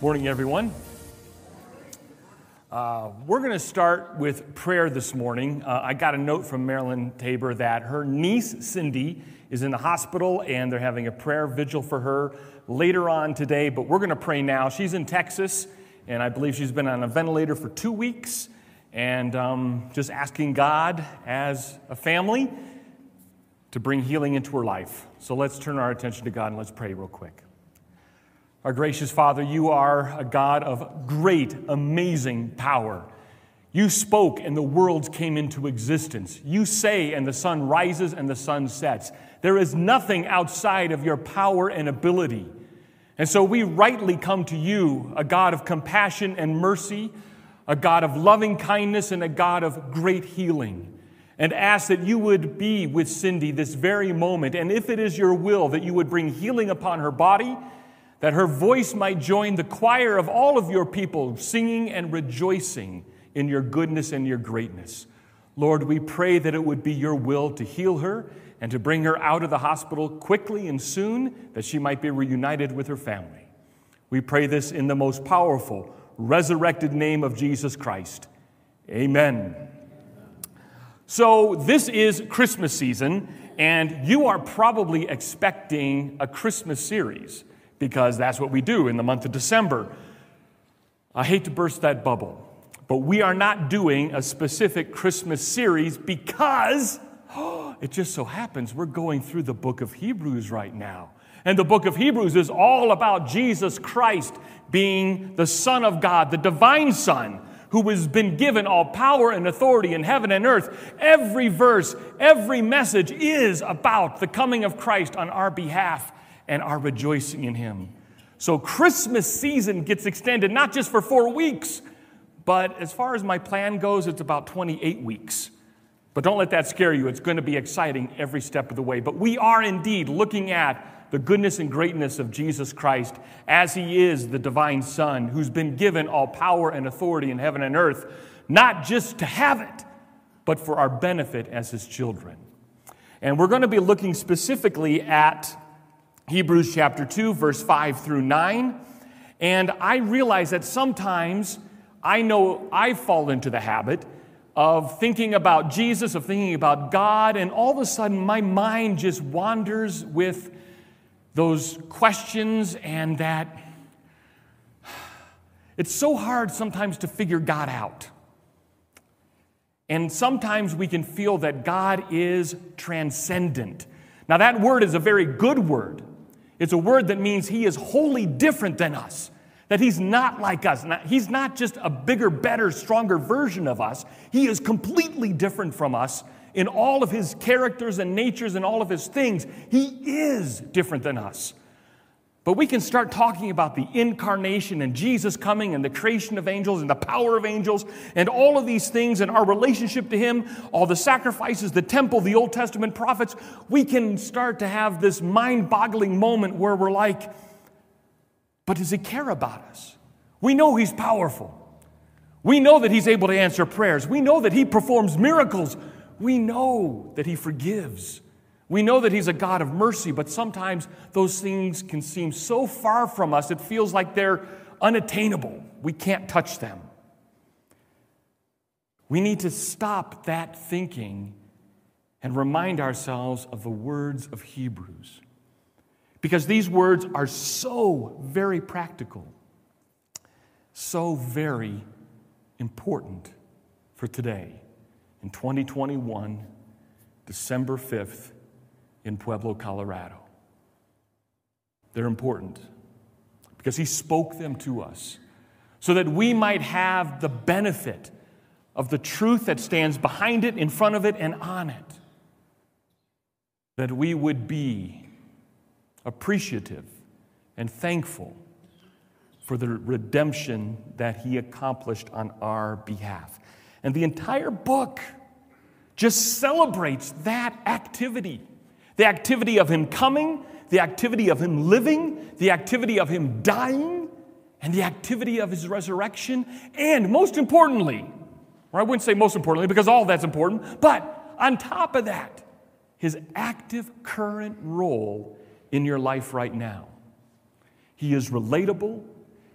Morning, everyone. Uh, we're going to start with prayer this morning. Uh, I got a note from Marilyn Tabor that her niece, Cindy, is in the hospital and they're having a prayer vigil for her later on today, but we're going to pray now. She's in Texas, and I believe she's been on a ventilator for two weeks, and um, just asking God as a family to bring healing into her life. So let's turn our attention to God and let's pray real quick. Our gracious Father, you are a God of great, amazing power. You spoke and the worlds came into existence. You say and the sun rises and the sun sets. There is nothing outside of your power and ability. And so we rightly come to you, a God of compassion and mercy, a God of loving kindness, and a God of great healing, and ask that you would be with Cindy this very moment. And if it is your will, that you would bring healing upon her body that her voice might join the choir of all of your people, singing and rejoicing in your goodness and your greatness. Lord, we pray that it would be your will to heal her and to bring her out of the hospital quickly and soon, that she might be reunited with her family. We pray this in the most powerful, resurrected name of Jesus Christ. Amen. So, this is Christmas season, and you are probably expecting a Christmas series because that's what we do in the month of December. I hate to burst that bubble, but we are not doing a specific Christmas series because oh, it just so happens we're going through the book of Hebrews right now. And the book of Hebrews is all about Jesus Christ being the Son of God, the divine Son, who has been given all power and authority in heaven and earth. Every verse, every message is about the coming of Christ on our behalf and are rejoicing in Him. So Christmas season gets extended not just for four weeks, but as far as my plan goes, it's about 28 weeks. But don't let that scare you. It's going to be exciting every step of the way. But we are indeed looking at the goodness and greatness of Jesus Christ as He is the divine Son who's been given all power and authority in heaven and earth, not just to have it, but for our benefit as His children. And we're going to be looking specifically at Hebrews chapter 2, verse 5 through 9. And I realize that sometimes I know I fall into the habit of thinking about Jesus, of thinking about God, and all of a sudden my mind just wanders with those questions and that it's so hard sometimes to figure God out. And sometimes we can feel that God is transcendent. Now, that word is a very good word. It's a word that means he is wholly different than us, that he's not like us. He's not just a bigger, better, stronger version of us. He is completely different from us in all of his characters and natures and all of his things. He is different than us. But we can start talking about the incarnation and Jesus coming and the creation of angels and the power of angels and all of these things and our relationship to Him, all the sacrifices, the temple, the Old Testament prophets. We can start to have this mind boggling moment where we're like, but does He care about us? We know He's powerful. We know that He's able to answer prayers. We know that He performs miracles. We know that He forgives. We know that He's a God of mercy, but sometimes those things can seem so far from us, it feels like they're unattainable. We can't touch them. We need to stop that thinking and remind ourselves of the words of Hebrews. Because these words are so very practical, so very important for today in 2021, December 5th, in Pueblo, Colorado. They're important because he spoke them to us so that we might have the benefit of the truth that stands behind it, in front of it, and on it. That we would be appreciative and thankful for the redemption that he accomplished on our behalf. And the entire book just celebrates that activity. The activity of Him coming, the activity of Him living, the activity of Him dying, and the activity of His resurrection, and most importantly, or I wouldn't say most importantly because all that's important, but on top of that, His active current role in your life right now. He is relatable,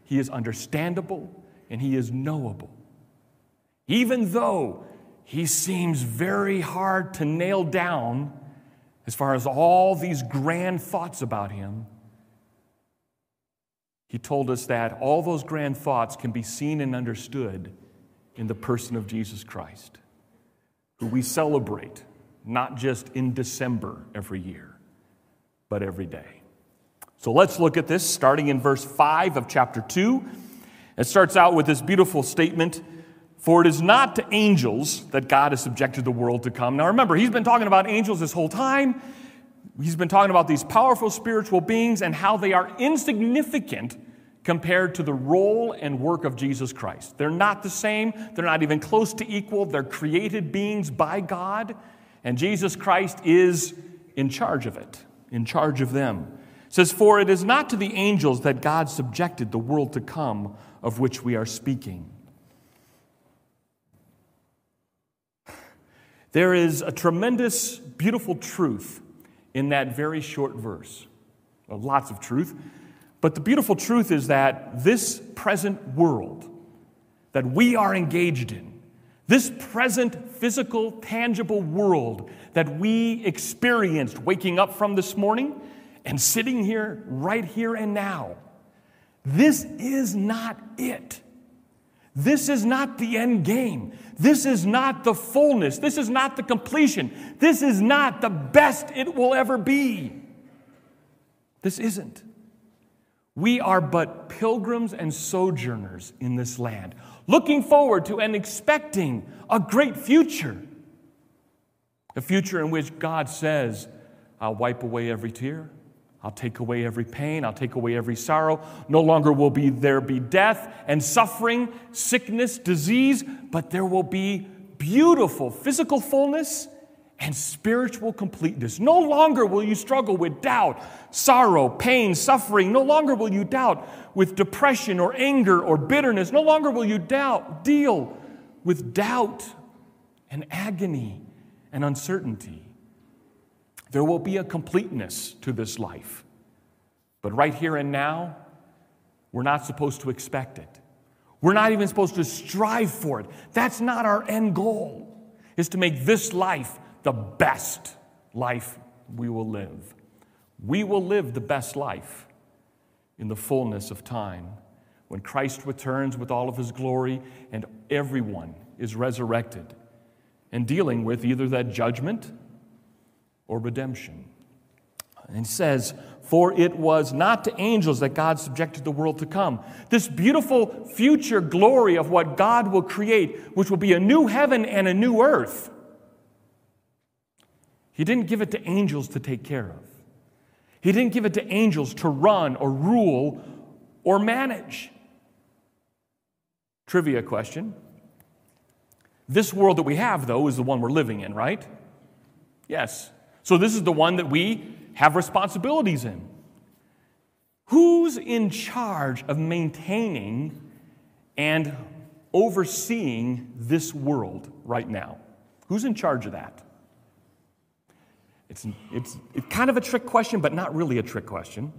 He is understandable, and He is knowable. Even though He seems very hard to nail down as far as all these grand thoughts about Him, He told us that all those grand thoughts can be seen and understood in the person of Jesus Christ, who we celebrate not just in December every year, but every day. So let's look at this starting in verse 5 of chapter 2. It starts out with this beautiful statement For it is not to angels that God has subjected the world to come. Now remember, he's been talking about angels this whole time. He's been talking about these powerful spiritual beings and how they are insignificant compared to the role and work of Jesus Christ. They're not the same, they're not even close to equal. They're created beings by God, and Jesus Christ is in charge of it, in charge of them. It says, For it is not to the angels that God subjected the world to come of which we are speaking. There is a tremendous, beautiful truth in that very short verse. Well, lots of truth. But the beautiful truth is that this present world that we are engaged in, this present physical, tangible world that we experienced waking up from this morning and sitting here right here and now, this is not it. This is not the end game. This is not the fullness. This is not the completion. This is not the best it will ever be. This isn't. We are but pilgrims and sojourners in this land, looking forward to and expecting a great future. A future in which God says, I'll wipe away every tear. I'll take away every pain. I'll take away every sorrow. No longer will be there be death and suffering, sickness, disease, but there will be beautiful physical fullness and spiritual completeness. No longer will you struggle with doubt, sorrow, pain, suffering. No longer will you doubt with depression or anger or bitterness. No longer will you doubt, deal with doubt and agony and uncertainty. There will be a completeness to this life. But right here and now, we're not supposed to expect it. We're not even supposed to strive for it. That's not our end goal, is to make this life the best life we will live. We will live the best life in the fullness of time when Christ returns with all of his glory and everyone is resurrected and dealing with either that judgment or redemption. And he says, For it was not to angels that God subjected the world to come. This beautiful future glory of what God will create, which will be a new heaven and a new earth he didn't give it to angels to take care of. He didn't give it to angels to run or rule or manage. Trivia question. This world that we have, though, is the one we're living in, right? Yes. So this is the one that we have responsibilities in. Who's in charge of maintaining and overseeing this world right now? Who's in charge of that? It's, it's, it's kind of a trick question, but not really a trick question.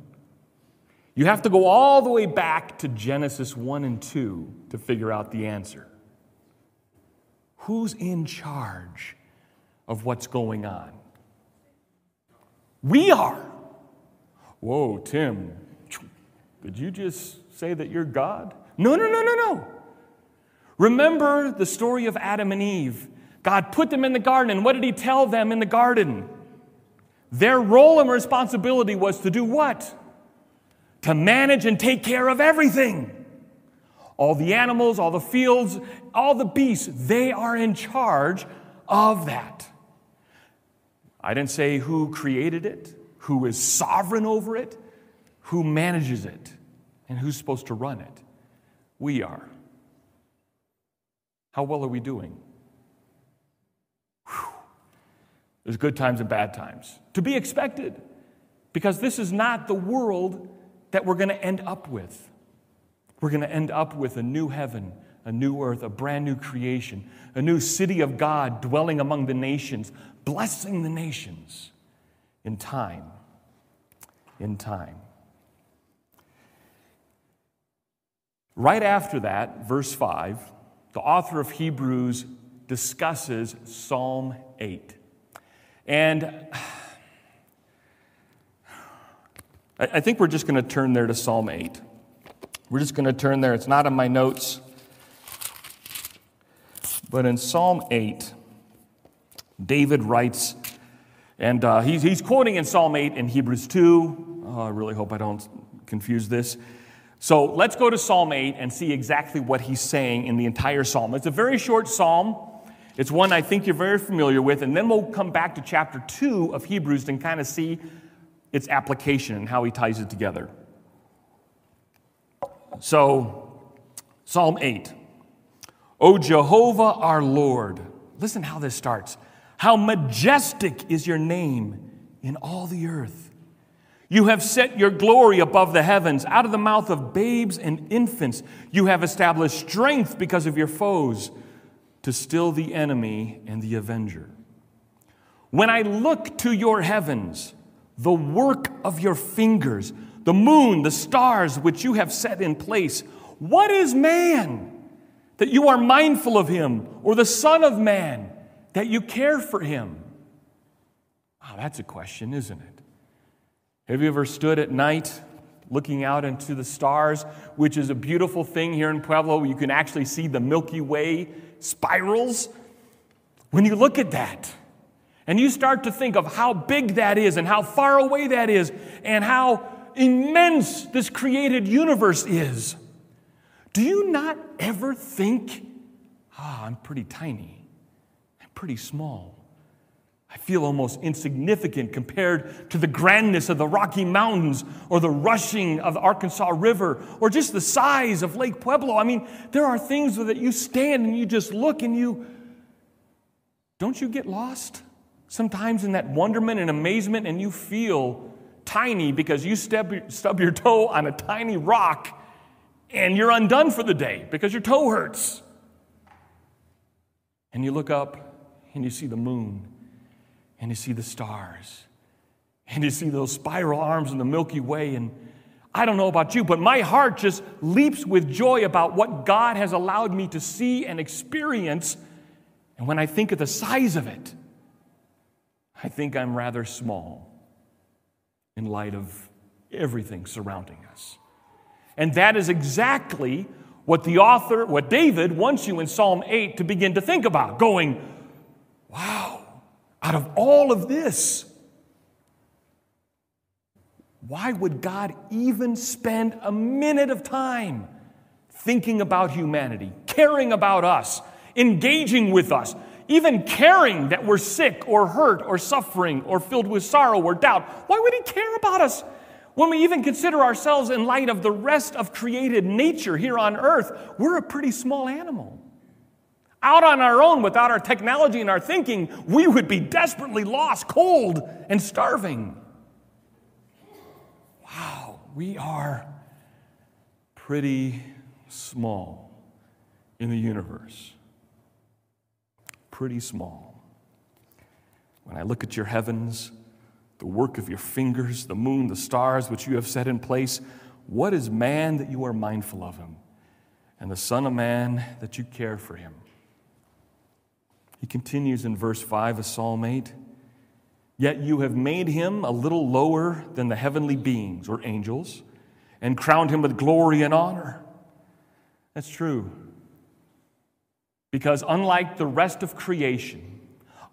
You have to go all the way back to Genesis 1 and 2 to figure out the answer. Who's in charge of what's going on? We are. Whoa, Tim, did you just say that you're God? No, no, no, no, no. Remember the story of Adam and Eve. God put them in the garden, and what did He tell them in the garden? Their role and responsibility was to do what? To manage and take care of everything. All the animals, all the fields, all the beasts, they are in charge of that. I didn't say who created it, who is sovereign over it, who manages it, and who's supposed to run it. We are. How well are we doing? There's good times and bad times. To be expected, because this is not the world that we're going to end up with. We're going to end up with a new heaven, a new earth, a brand new creation, a new city of God dwelling among the nations, blessing the nations in time. In time. Right after that, verse 5, the author of Hebrews discusses Psalm 8. And I think we're just going to turn there to Psalm 8. We're just going to turn there. It's not in my notes. But in Psalm 8, David writes, and uh, he's, he's quoting in Psalm 8 and Hebrews 2. Oh, I really hope I don't confuse this. So let's go to Psalm 8 and see exactly what he's saying in the entire psalm. It's a very short psalm. It's one I think you're very familiar with, and then we'll come back to chapter 2 of Hebrews and kind of see its application and how he ties it together. So, Psalm 8. O Jehovah our Lord, listen how this starts. How majestic is your name in all the earth. You have set your glory above the heavens. Out of the mouth of babes and infants, you have established strength because of your foes to still the enemy and the avenger. When I look to your heavens, the work of your fingers, the moon, the stars which you have set in place, what is man that you are mindful of him, or the Son of Man that you care for him? Wow, that's a question, isn't it? Have you ever stood at night looking out into the stars, which is a beautiful thing here in Pueblo? You can actually see the Milky Way spirals. When you look at that, and you start to think of how big that is and how far away that is and how immense this created universe is, do you not ever think, ah, I'm pretty tiny, I'm pretty small? I feel almost insignificant compared to the grandness of the Rocky Mountains or the rushing of the Arkansas River or just the size of Lake Pueblo. I mean, there are things that you stand and you just look and you, don't you get lost sometimes in that wonderment and amazement and you feel tiny because you stub, stub your toe on a tiny rock and you're undone for the day because your toe hurts. And you look up and you see the moon and you see the stars and you see those spiral arms in the Milky Way. And I don't know about you, but my heart just leaps with joy about what God has allowed me to see and experience. And when I think of the size of it, I think I'm rather small in light of everything surrounding us. And that is exactly what the author, what David wants you in Psalm 8 to begin to think about, going, wow, out of all of this, why would God even spend a minute of time thinking about humanity, caring about us, engaging with us, even caring that we're sick or hurt or suffering or filled with sorrow or doubt? Why would He care about us? When we even consider ourselves in light of the rest of created nature here on earth, we're a pretty small animal. Out on our own, without our technology and our thinking, we would be desperately lost, cold, and starving. Wow, we are pretty small in the universe. Pretty small. When I look at your heavens, the work of your fingers, the moon, the stars which you have set in place, what is man that you are mindful of him, and the Son of Man that you care for him? He continues in verse 5 of Psalm 8 Yet you have made him a little lower than the heavenly beings or angels and crowned him with glory and honor. That's true. Because unlike the rest of creation,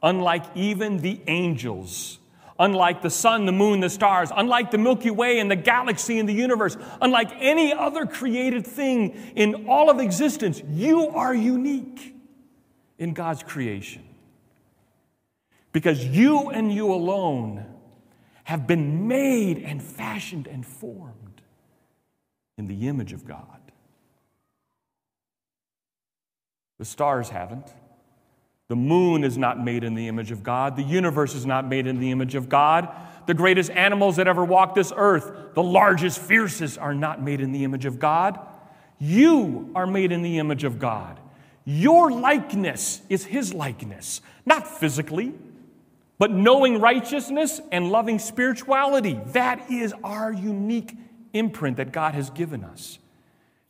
unlike even the angels, unlike the sun, the moon, the stars, unlike the Milky Way and the galaxy and the universe, unlike any other created thing in all of existence, you are unique in God's creation. Because you and you alone have been made and fashioned and formed in the image of God. The stars haven't. The moon is not made in the image of God. The universe is not made in the image of God. The greatest animals that ever walked this earth, the largest, fiercest, are not made in the image of God. You are made in the image of God. Your likeness is his likeness, not physically, but knowing righteousness and loving spirituality. That is our unique imprint that God has given us.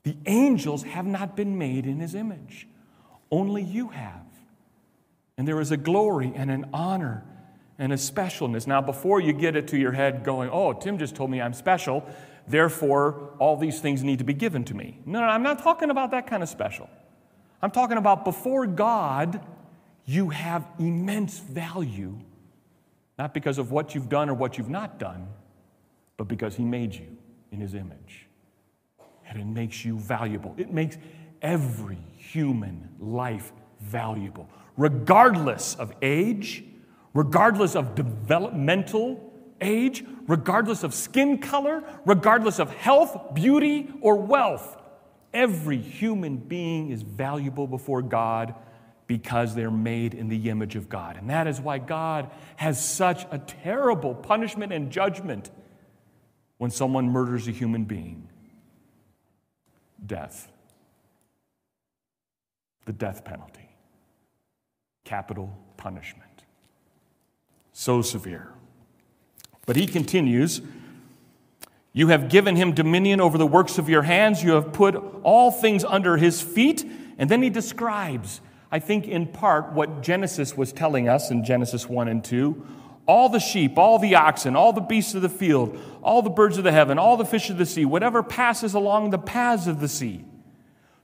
The angels have not been made in his image, only you have. And there is a glory and an honor and a specialness. Now, before you get it to your head going, oh, Tim just told me I'm special, therefore all these things need to be given to me. No, no, I'm not talking about that kind of special. I'm talking about before God, you have immense value, not because of what you've done or what you've not done, but because He made you in His image. And it makes you valuable. It makes every human life valuable regardless of age, regardless of developmental age, regardless of skin color, regardless of health, beauty, or wealth. Every human being is valuable before God because they're made in the image of God. And that is why God has such a terrible punishment and judgment when someone murders a human being death. The death penalty capital punishment. So severe. But he continues You have given him dominion over the works of your hands, you have put all things under his feet. And then he describes, I think in part, what Genesis was telling us in Genesis 1 and 2 all the sheep, all the oxen, all the beasts of the field, all the birds of the heaven, all the fish of the sea, whatever passes along the paths of the sea.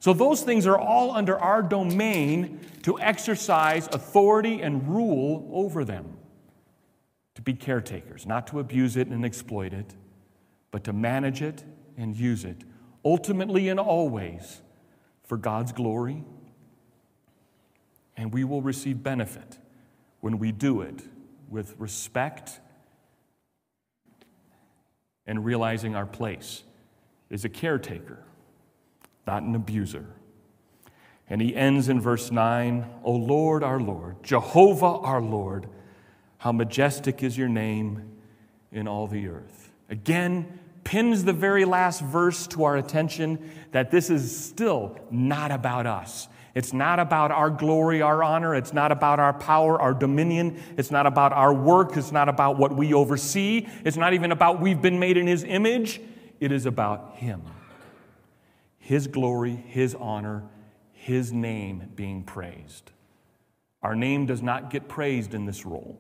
So, those things are all under our domain to exercise authority and rule over them, to be caretakers, not to abuse it and exploit it, but to manage it and use it, ultimately and always for God's glory. And we will receive benefit when we do it with respect and realizing our place as a caretaker not an abuser. And he ends in verse 9 O Lord, our Lord, Jehovah, our Lord, how majestic is your name in all the earth. Again, pins the very last verse to our attention that this is still not about us. It's not about our glory, our honor. It's not about our power, our dominion. It's not about our work. It's not about what we oversee. It's not even about we've been made in His image. It is about Him. His glory, His honor, His name being praised. Our name does not get praised in this role,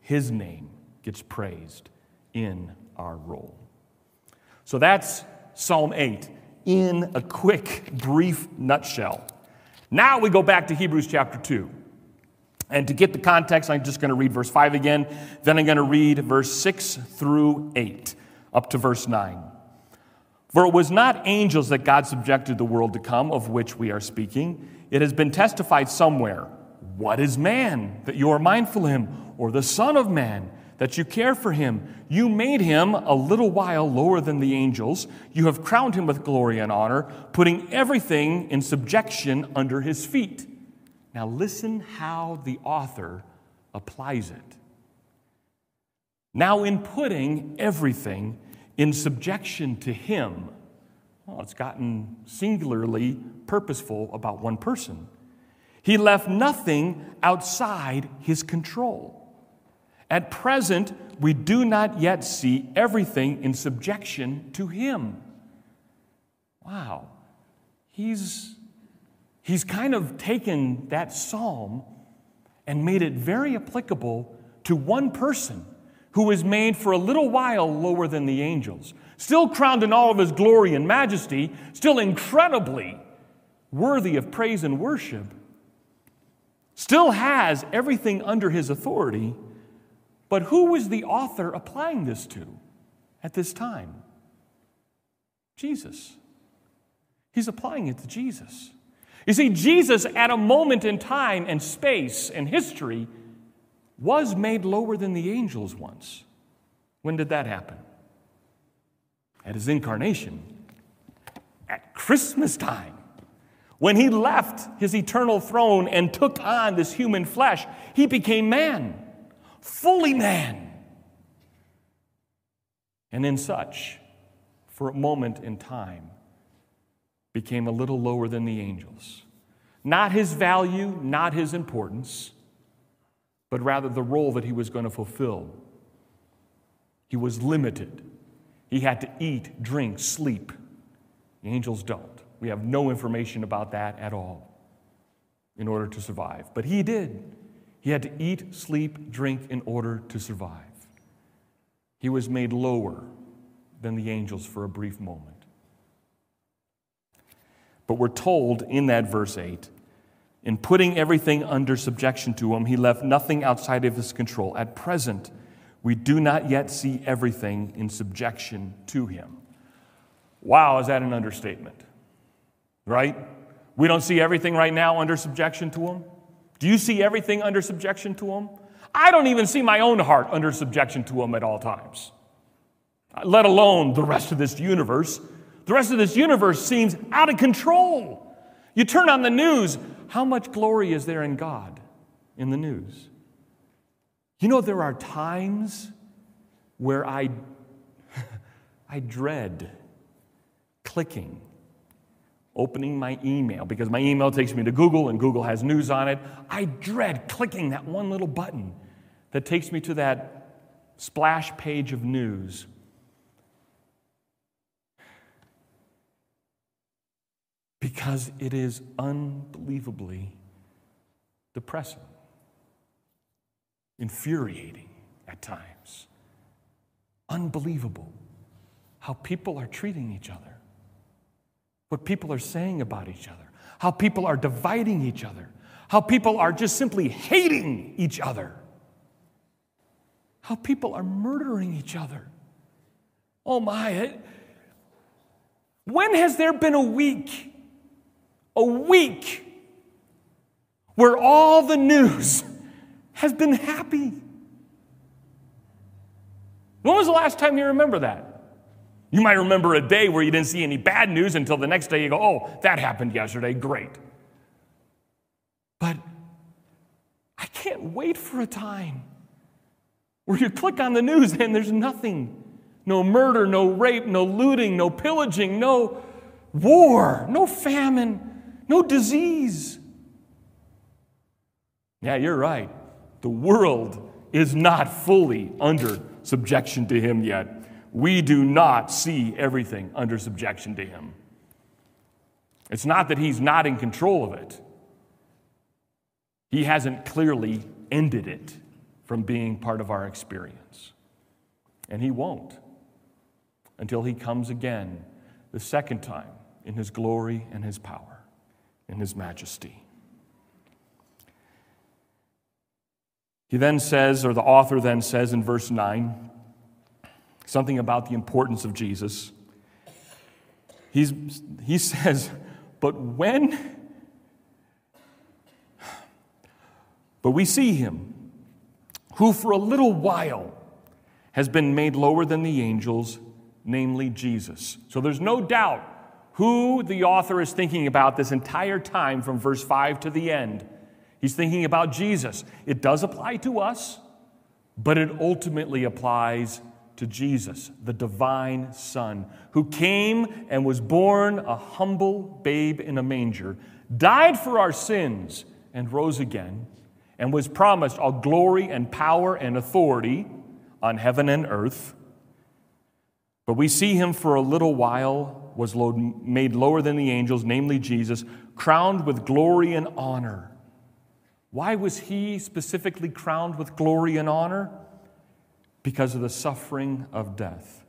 His name gets praised in our role. So that's Psalm 8 in a quick, brief nutshell. Now we go back to Hebrews chapter 2. And to get the context, I'm just going to read verse 5 again. Then I'm going to read verse 6 through 8, up to verse 9. For it was not angels that God subjected the world to come, of which we are speaking. It has been testified somewhere. What is man that you are mindful of him, or the Son of Man that you care for him? You made him a little while lower than the angels. You have crowned him with glory and honor, putting everything in subjection under his feet. Now, listen how the author applies it. Now, in putting everything in subjection to Him, well, it's gotten singularly purposeful about one person. He left nothing outside His control. At present, we do not yet see everything in subjection to Him. Wow. He's, he's kind of taken that psalm and made it very applicable to one person who was made for a little while lower than the angels, still crowned in all of his glory and majesty, still incredibly worthy of praise and worship, still has everything under his authority. But who was the author applying this to at this time? Jesus. He's applying it to Jesus. You see, Jesus, at a moment in time and space and history, was made lower than the angels once. When did that happen? At his incarnation, at Christmas time. When he left his eternal throne and took on this human flesh, he became man, fully man. And in such, for a moment in time, became a little lower than the angels. Not his value, not his importance, but rather the role that he was going to fulfill. He was limited. He had to eat, drink, sleep The angels don't. We have no information about that at all in order to survive. But he did. He had to eat, sleep, drink in order to survive. He was made lower than the angels for a brief moment. But we're told in that verse 8 in putting everything under subjection to him, he left nothing outside of his control. At present, we do not yet see everything in subjection to him. Wow, is that an understatement? Right? We don't see everything right now under subjection to him. Do you see everything under subjection to him? I don't even see my own heart under subjection to him at all times, let alone the rest of this universe. The rest of this universe seems out of control. You turn on the news, how much glory is there in God in the news? You know, there are times where I, I dread clicking, opening my email, because my email takes me to Google and Google has news on it. I dread clicking that one little button that takes me to that splash page of news because it is unbelievably depressing, infuriating at times, unbelievable how people are treating each other, what people are saying about each other, how people are dividing each other, how people are just simply hating each other, how people are murdering each other. Oh my, it, when has there been a week a week where all the news has been happy. When was the last time you remember that? You might remember a day where you didn't see any bad news until the next day you go, oh, that happened yesterday, great. But I can't wait for a time where you click on the news and there's nothing no murder, no rape, no looting, no pillaging, no war, no famine, no disease. Yeah, you're right. The world is not fully under subjection to Him yet. We do not see everything under subjection to Him. It's not that He's not in control of it, He hasn't clearly ended it from being part of our experience. And He won't until He comes again the second time in His glory and His power in his majesty. He then says, or the author then says in verse 9, something about the importance of Jesus. He's, he says, But when, but we see him, who for a little while has been made lower than the angels, namely Jesus. So there's no doubt who the author is thinking about this entire time from verse 5 to the end. He's thinking about Jesus. It does apply to us, but it ultimately applies to Jesus, the divine Son, who came and was born a humble babe in a manger, died for our sins, and rose again, and was promised all glory and power and authority on heaven and earth. But we see him for a little while was made lower than the angels, namely Jesus, crowned with glory and honor. Why was he specifically crowned with glory and honor? Because of the suffering of death.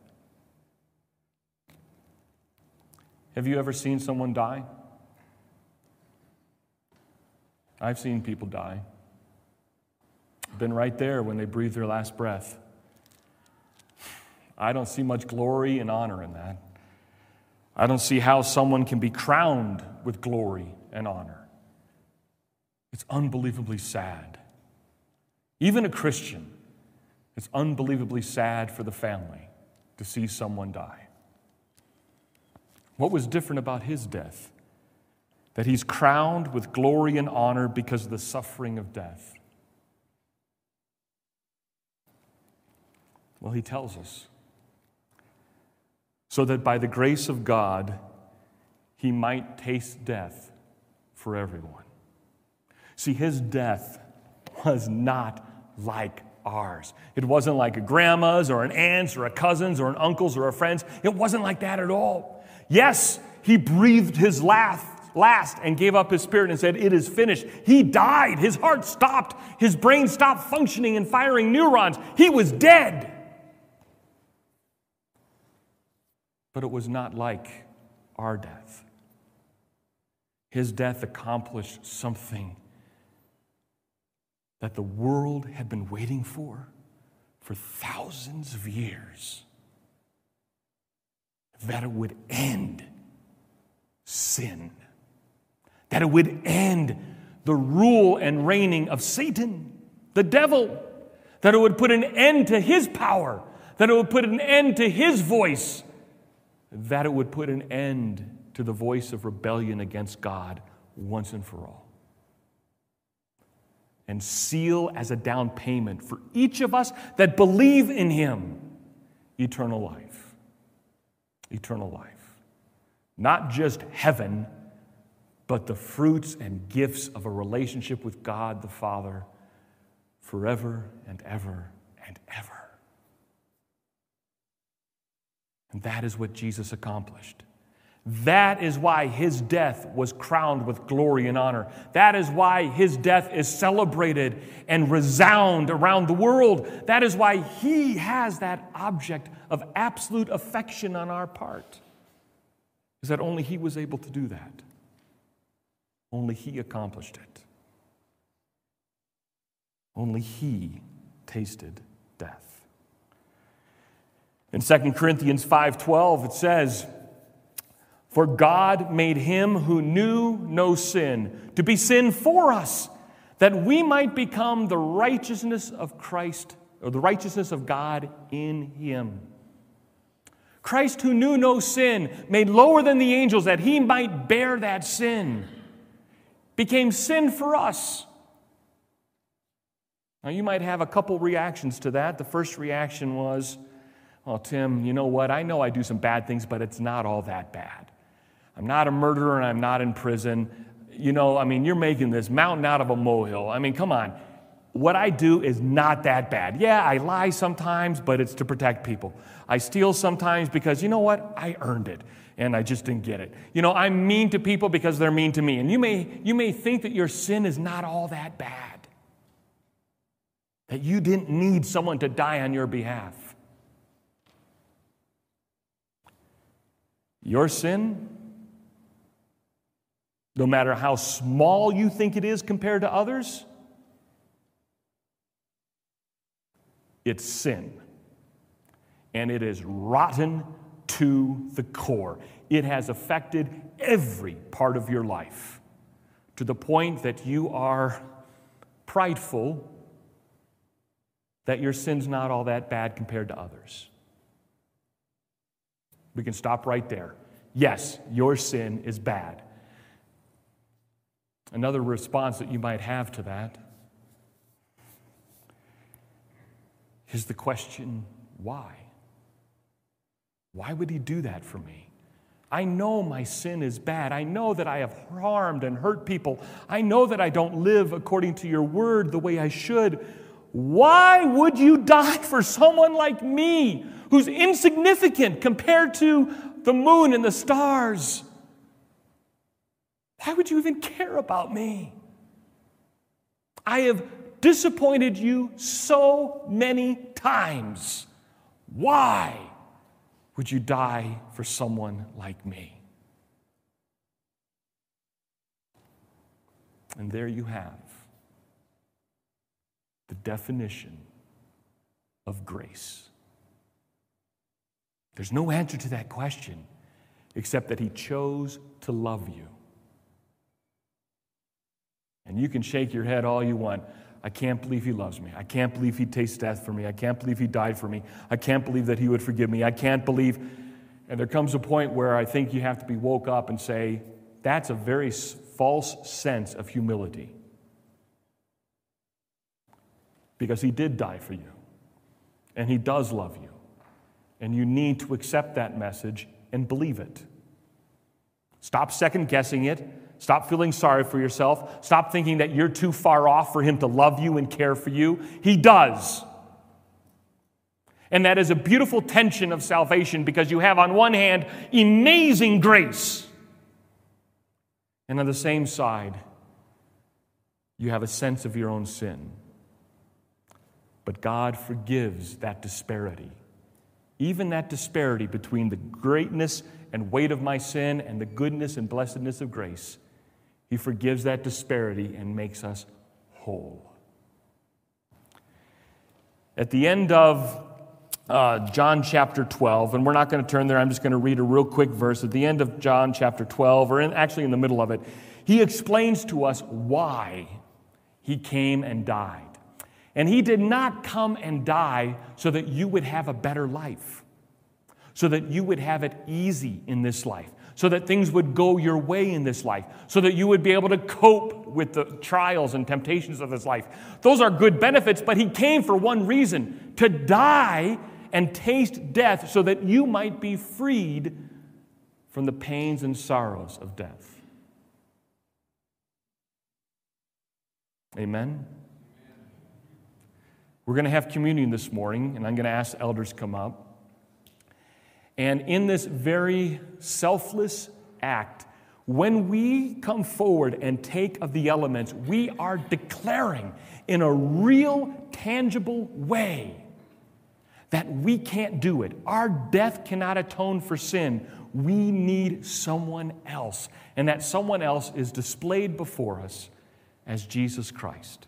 Have you ever seen someone die? I've seen people die. Been right there when they breathe their last breath. I don't see much glory and honor in that. I don't see how someone can be crowned with glory and honor. It's unbelievably sad. Even a Christian, it's unbelievably sad for the family to see someone die. What was different about his death? That he's crowned with glory and honor because of the suffering of death. Well, he tells us so that by the grace of God, he might taste death for everyone. See, his death was not like ours. It wasn't like a grandma's or an aunt's or a cousin's or an uncle's or a friend's. It wasn't like that at all. Yes, he breathed his last, last and gave up his spirit and said, It is finished. He died. His heart stopped. His brain stopped functioning and firing neurons. He was dead. But it was not like our death. His death accomplished something that the world had been waiting for for thousands of years. That it would end sin, that it would end the rule and reigning of Satan, the devil, that it would put an end to his power, that it would put an end to his voice, that it would put an end to the voice of rebellion against God once and for all. And seal as a down payment for each of us that believe in Him eternal life. Eternal life. Not just heaven, but the fruits and gifts of a relationship with God the Father forever and ever and ever. And that is what Jesus accomplished. That is why his death was crowned with glory and honor. That is why his death is celebrated and resound around the world. That is why he has that object of absolute affection on our part. Is that only he was able to do that. Only he accomplished it. Only he tasted. In 2 Corinthians 5:12 it says, for God made him who knew no sin to be sin for us, that we might become the righteousness of Christ, or the righteousness of God in him. Christ, who knew no sin, made lower than the angels that he might bear that sin, became sin for us. Now, you might have a couple reactions to that. The first reaction was, Well, Tim, you know what? I know I do some bad things, but it's not all that bad. I'm not a murderer and I'm not in prison. You know, I mean, you're making this mountain out of a molehill. I mean, come on. What I do is not that bad. Yeah, I lie sometimes, but it's to protect people. I steal sometimes because, you know what? I earned it and I just didn't get it. You know, I'm mean to people because they're mean to me. And you may, you may think that your sin is not all that bad, that you didn't need someone to die on your behalf. Your sin no matter how small you think it is compared to others, it's sin. And it is rotten to the core. It has affected every part of your life to the point that you are prideful that your sin's not all that bad compared to others. We can stop right there. Yes, your sin is bad. Another response that you might have to that is the question why? Why would he do that for me? I know my sin is bad. I know that I have harmed and hurt people. I know that I don't live according to your word the way I should. Why would you die for someone like me who's insignificant compared to the moon and the stars? Why would you even care about me? I have disappointed you so many times. Why would you die for someone like me? And there you have the definition of grace. There's no answer to that question except that He chose to love you. And you can shake your head all you want. I can't believe he loves me. I can't believe he tastes death for me. I can't believe he died for me. I can't believe that he would forgive me. I can't believe. And there comes a point where I think you have to be woke up and say, that's a very false sense of humility. Because he did die for you, and he does love you. And you need to accept that message and believe it. Stop second guessing it Stop feeling sorry for yourself. Stop thinking that you're too far off for Him to love you and care for you. He does. And that is a beautiful tension of salvation because you have, on one hand, amazing grace, And on the same side, you have a sense of your own sin. But God forgives that disparity. Even that disparity between the greatness and weight of my sin and the goodness and blessedness of grace, He forgives that disparity and makes us whole. At the end of uh, John chapter 12, and we're not going to turn there, I'm just going to read a real quick verse. At the end of John chapter 12, or in, actually in the middle of it, he explains to us why he came and died. And he did not come and die so that you would have a better life, so that you would have it easy in this life, so that things would go your way in this life, so that you would be able to cope with the trials and temptations of this life. Those are good benefits, but he came for one reason to die and taste death so that you might be freed from the pains and sorrows of death. Amen. We're going to have communion this morning, and I'm going to ask the elders to come up. And in this very selfless act, when we come forward and take of the elements, we are declaring in a real, tangible way that we can't do it. Our death cannot atone for sin. We need someone else. And that someone else is displayed before us as Jesus Christ.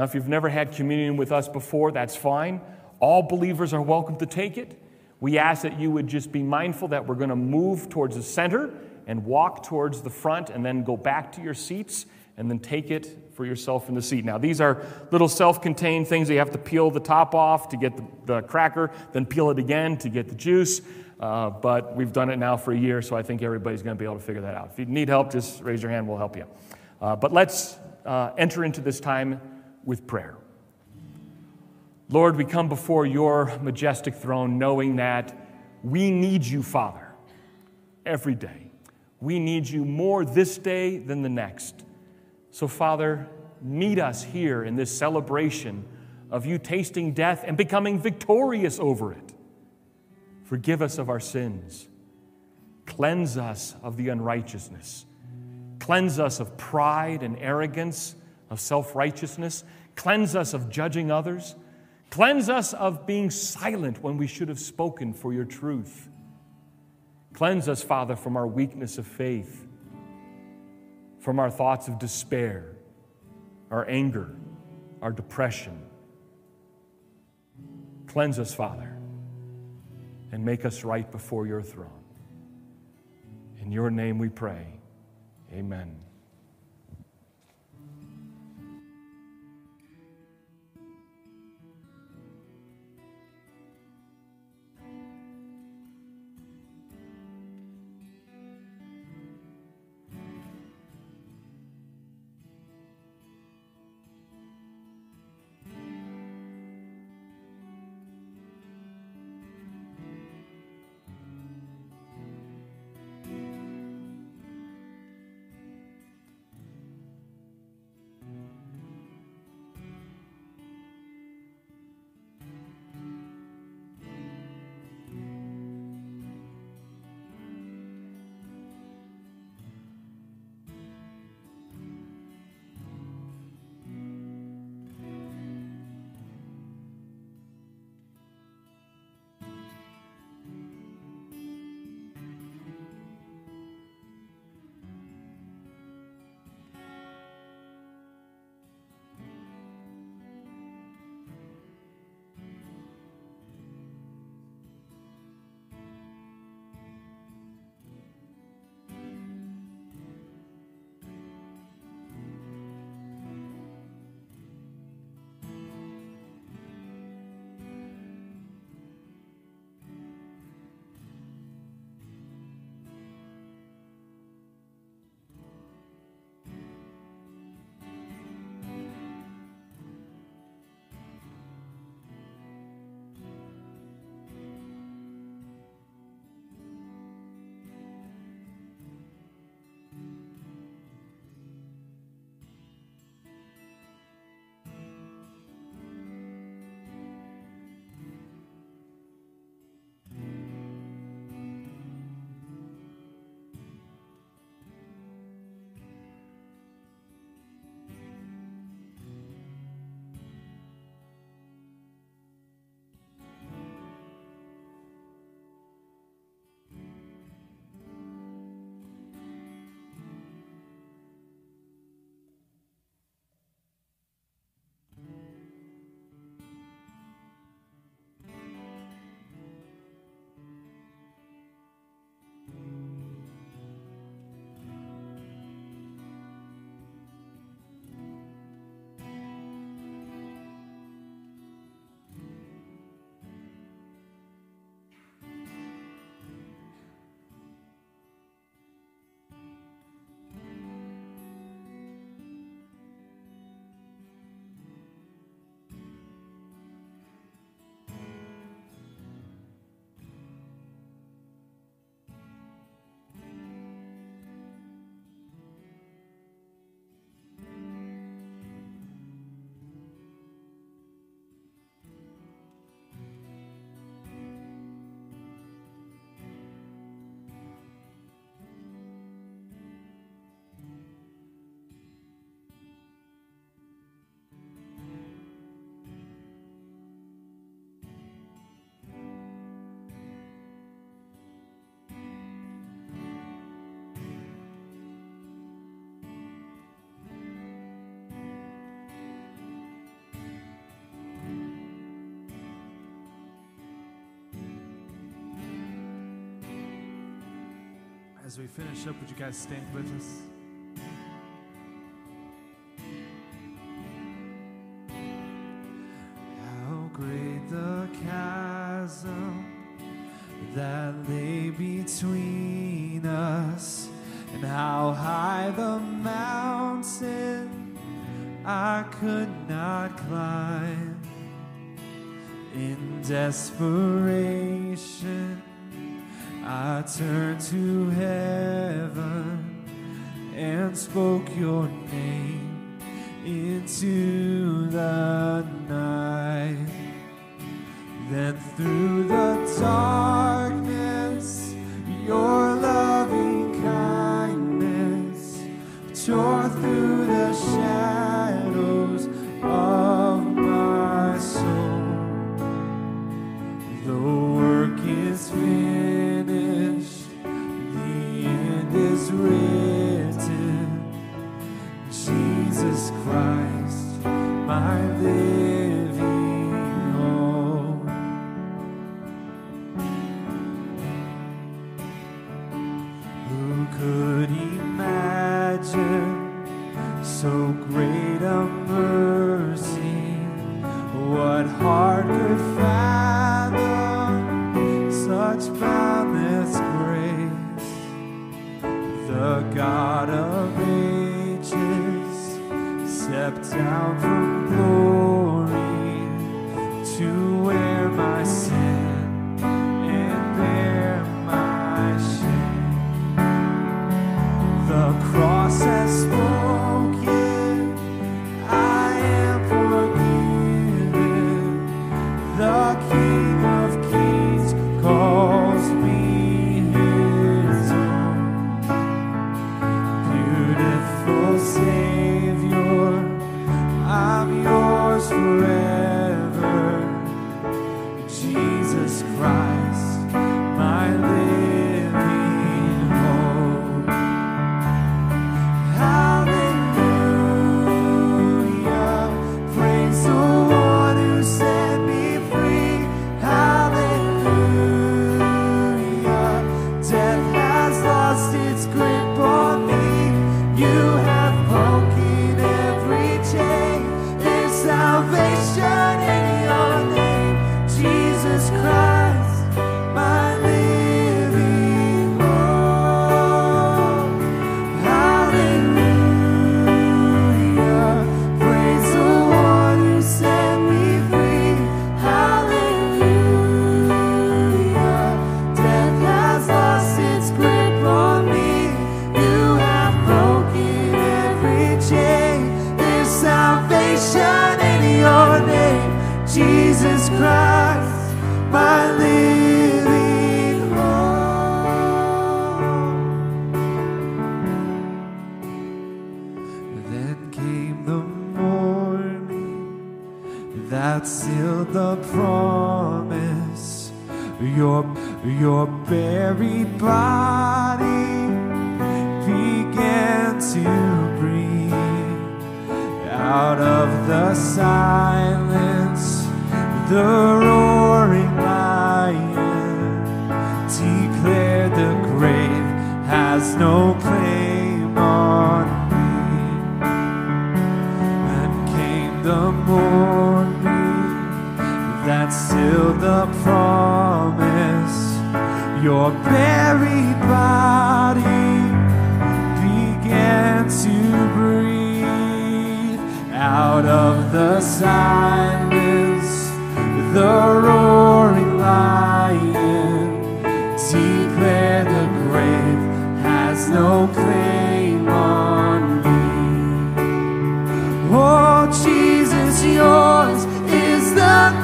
Now, if you've never had communion with us before, that's fine. All believers are welcome to take it. We ask that you would just be mindful that we're going to move towards the center and walk towards the front and then go back to your seats and then take it for yourself in the seat. Now, these are little self contained things you have to peel the top off to get the, the cracker, then peel it again to get the juice. Uh, but we've done it now for a year, so I think everybody's going to be able to figure that out. If you need help, just raise your hand, we'll help you. Uh, but let's uh, enter into this time with prayer. Lord, we come before your majestic throne knowing that we need you, Father, every day. We need you more this day than the next. So, Father, meet us here in this celebration of you tasting death and becoming victorious over it. Forgive us of our sins. Cleanse us of the unrighteousness. Cleanse us of pride and arrogance, of self righteousness. Cleanse us of judging others. Cleanse us of being silent when we should have spoken for your truth. Cleanse us, Father, from our weakness of faith from our thoughts of despair, our anger, our depression. Cleanse us, Father, and make us right before your throne. In your name we pray. Amen. As we finish up, would you guys stand with us? How great the chasm that lay between us, and how high the mountain I could not climb. In desperation, I turned to the morning. that sealed the promise. Your buried body began to breathe out of the silence. The roaring lion declared the grave has no claim. Jesus, yours is the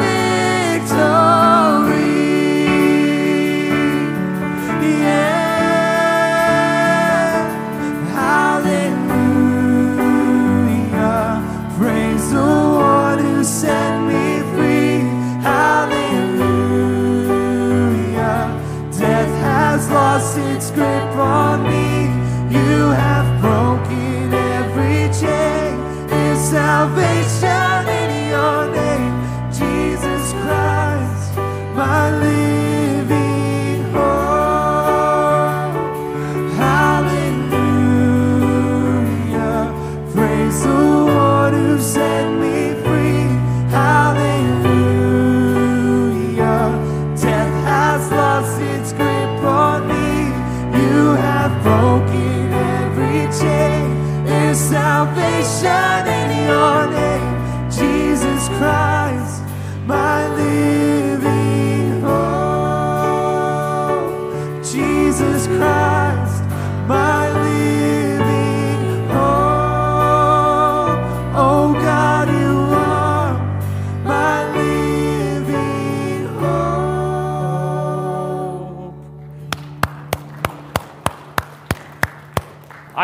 broken every chain. There's salvation.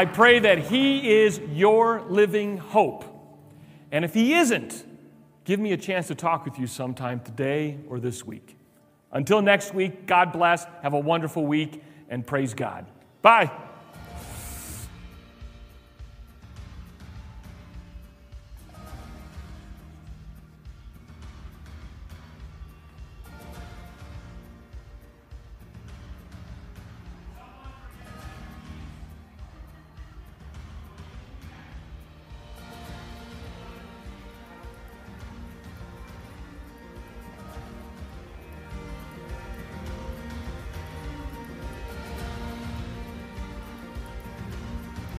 I pray that He is your living hope. And if He isn't, give me a chance to talk with you sometime today or this week. Until next week, God bless. Have a wonderful week and praise God. Bye.